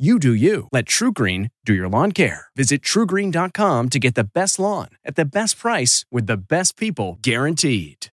You do you. Let TruGreen do your lawn care. Visit trugreen.com to get the best lawn at the best price with the best people guaranteed.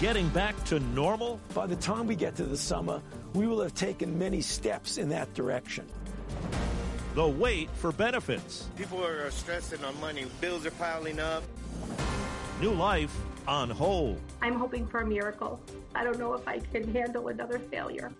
Getting back to normal? By the time we get to the summer, we will have taken many steps in that direction. The wait for benefits. People are stressing on money. Bills are piling up. New life on hold. I'm hoping for a miracle. I don't know if I can handle another failure.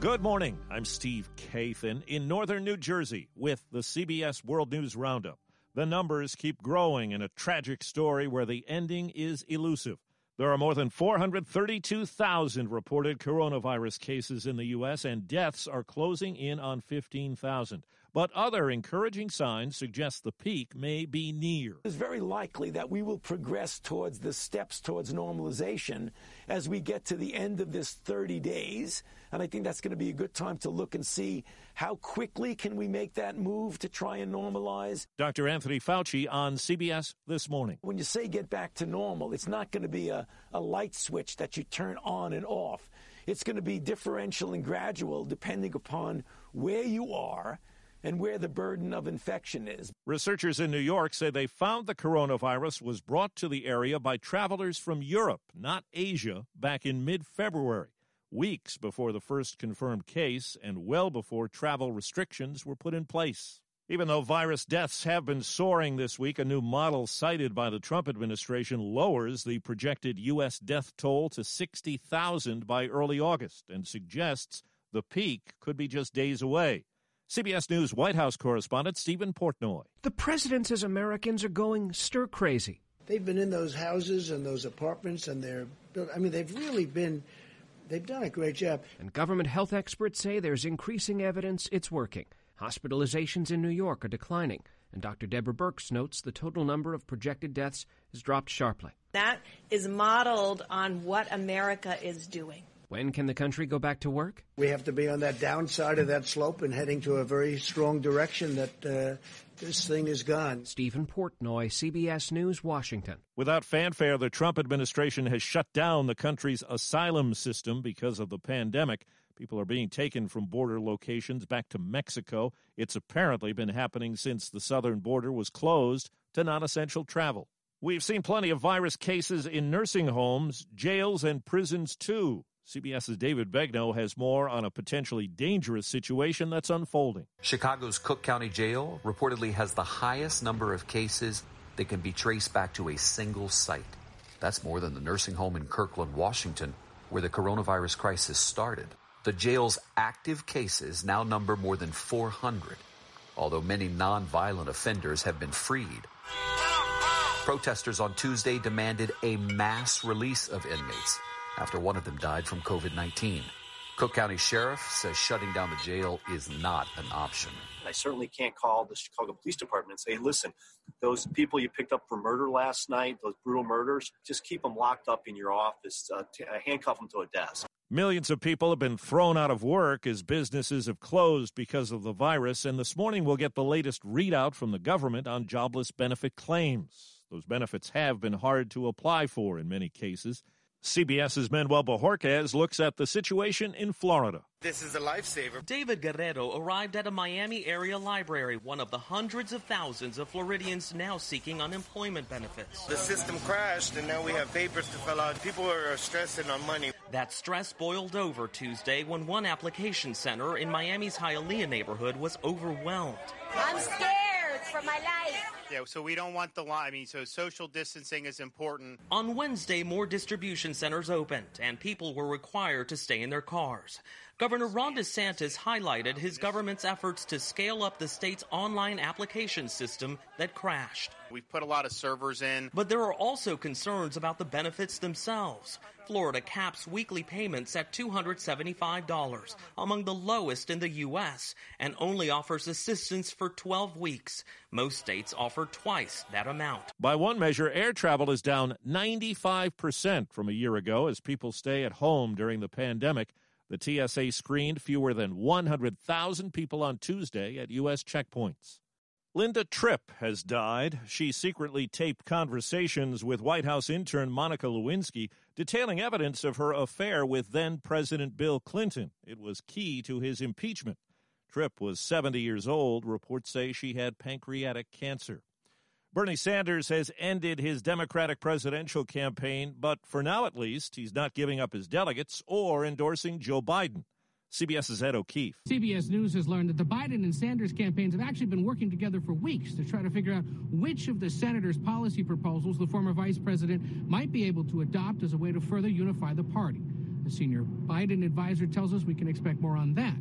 Good morning. I'm Steve Kathan in northern New Jersey with the CBS World News Roundup. The numbers keep growing in a tragic story where the ending is elusive. There are more than 432,000 reported coronavirus cases in the U.S., and deaths are closing in on 15,000. But other encouraging signs suggest the peak may be near. It's very likely that we will progress towards the steps towards normalization as we get to the end of this 30 days. And I think that's going to be a good time to look and see how quickly can we make that move to try and normalize. Dr. Anthony Fauci on CBS this morning. When you say get back to normal, it's not going to be a, a light switch that you turn on and off. It's going to be differential and gradual depending upon where you are and where the burden of infection is. Researchers in New York say they found the coronavirus was brought to the area by travelers from Europe, not Asia, back in mid February, weeks before the first confirmed case and well before travel restrictions were put in place. Even though virus deaths have been soaring this week, a new model cited by the Trump administration lowers the projected U.S. death toll to 60,000 by early August and suggests the peak could be just days away. CBS News White House correspondent Steven Portnoy. The president says Americans are going stir crazy. They've been in those houses and those apartments, and they're built. I mean, they've really been. They've done a great job. And government health experts say there's increasing evidence it's working. Hospitalizations in New York are declining, and Dr. Deborah Birx notes the total number of projected deaths has dropped sharply. That is modeled on what America is doing. When can the country go back to work? We have to be on that downside of that slope and heading to a very strong direction that uh, this thing is gone. Steven Portnoy, CBS News, Washington. Without fanfare, the Trump administration has shut down the country's asylum system because of the pandemic. People are being taken from border locations back to Mexico. It's apparently been happening since the southern border was closed to non essential travel. We've seen plenty of virus cases in nursing homes, jails, and prisons, too. CBS's David Begnaud has more on a potentially dangerous situation that's unfolding. Chicago's Cook County Jail reportedly has the highest number of cases that can be traced back to a single site. That's more than the nursing home in Kirkland, Washington, where the coronavirus crisis started. The jail's active cases now number more than 400, although many nonviolent offenders have been freed. Protesters on Tuesday demanded a mass release of inmates after one of them died from COVID 19. Cook County Sheriff says shutting down the jail is not an option. I certainly can't call the Chicago Police Department and say, listen, those people you picked up for murder last night, those brutal murders, just keep them locked up in your office, uh, t- uh, handcuff them to a desk. Millions of people have been thrown out of work as businesses have closed because of the virus. And this morning, we'll get the latest readout from the government on jobless benefit claims. Those benefits have been hard to apply for in many cases. CBS's Manuel Bojorquez looks at the situation in Florida. This is a lifesaver. David Guerrero arrived at a Miami area library, one of the hundreds of thousands of Floridians now seeking unemployment benefits. The system crashed, and now we have papers to fill out. People are stressing on money. That stress boiled over Tuesday when one application center in Miami's Hialeah neighborhood was overwhelmed. I'm scared for my life. Yeah, so we don't want the line. I mean, so social distancing is important. On Wednesday, more distribution centers opened and people were required to stay in their cars. Governor Ron DeSantis highlighted his government's efforts to scale up the state's online application system that crashed. We've put a lot of servers in. But there are also concerns about the benefits themselves. Florida caps weekly payments at $275, among the lowest in the U.S., and only offers assistance for 12 weeks. Most states offer twice that amount. By one measure, air travel is down 95% from a year ago as people stay at home during the pandemic. The TSA screened fewer than 100,000 people on Tuesday at U.S. checkpoints. Linda Tripp has died. She secretly taped conversations with White House intern Monica Lewinsky detailing evidence of her affair with then President Bill Clinton. It was key to his impeachment. Tripp was 70 years old. Reports say she had pancreatic cancer. Bernie Sanders has ended his Democratic presidential campaign, but for now at least, he's not giving up his delegates or endorsing Joe Biden. CBS's Ed O'Keefe. CBS News has learned that the Biden and Sanders campaigns have actually been working together for weeks to try to figure out which of the senators' policy proposals the former vice president might be able to adopt as a way to further unify the party. A senior Biden advisor tells us we can expect more on that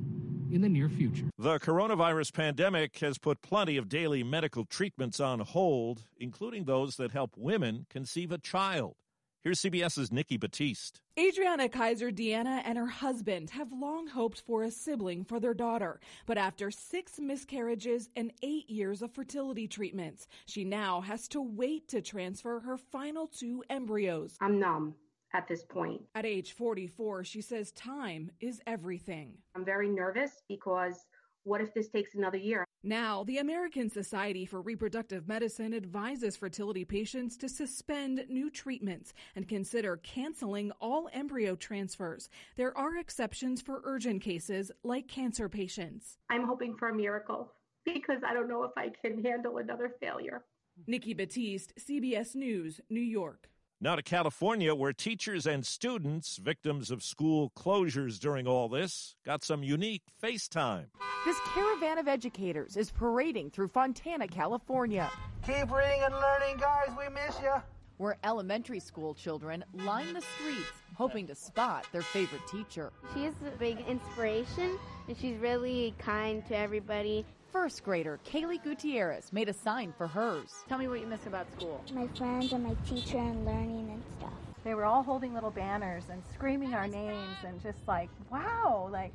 in the near future. The coronavirus pandemic has put plenty of daily medical treatments on hold, including those that help women conceive a child. Here's CBS's Nikki Battiste. Adriana Kaiser Deanna and her husband have long hoped for a sibling for their daughter, but after six miscarriages and eight years of fertility treatments, she now has to wait to transfer her final two embryos. I'm numb at this point. At age 44, she says time is everything. I'm very nervous because what if this takes another year? Now, the American Society for Reproductive Medicine advises fertility patients to suspend new treatments and consider canceling all embryo transfers. There are exceptions for urgent cases like cancer patients. I'm hoping for a miracle because I don't know if I can handle another failure. Nikki Battiste, CBS News, New York. Now to California, where teachers and students, victims of school closures during all this, got some unique FaceTime. This caravan of educators is parading through Fontana, California. Keep reading and learning, guys. We miss you. Where elementary school children line the streets hoping to spot their favorite teacher. She's a big inspiration, and she's really kind to everybody. First grader Kaylee Gutierrez made a sign for hers. Tell me what you miss about school. My friends and my teacher and learning and stuff. They were all holding little banners and screaming our names and just like, wow, like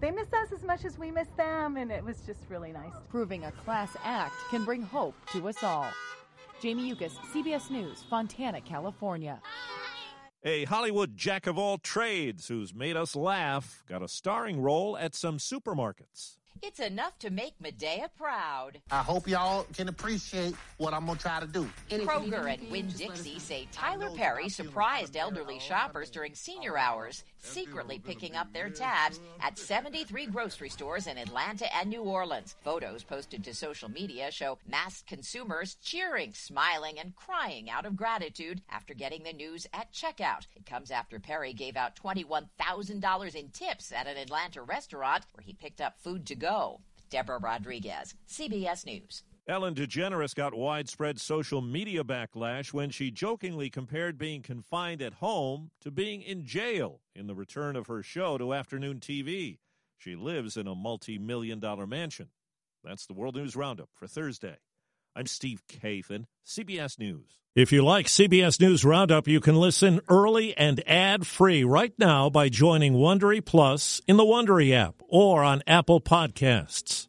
they miss us as much as we miss them, and it was just really nice. Proving a class act can bring hope to us all. Jamie Yuccas, CBS News, Fontana, California. A Hollywood jack of all trades who's made us laugh got a starring role at some supermarkets. It's enough to make Madea proud. I hope y'all can appreciate what I'm going to try to do. Kroger and Winn Dixie say Tyler Perry surprised elderly shoppers during senior hours, secretly picking up their tabs at 73 grocery stores in Atlanta and New Orleans. Photos posted to social media show masked consumers cheering, smiling, and crying out of gratitude after getting the news at checkout. It comes after Perry gave out $21,000 in tips at an Atlanta restaurant where he picked up food to go. Deborah Rodriguez, CBS News. Ellen DeGeneres got widespread social media backlash when she jokingly compared being confined at home to being in jail in the return of her show to afternoon TV. She lives in a multi million dollar mansion. That's the World News Roundup for Thursday. I'm Steve Kathan, CBS News. If you like CBS News Roundup, you can listen early and ad-free right now by joining Wondery Plus in the Wondery app or on Apple Podcasts.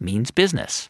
means business.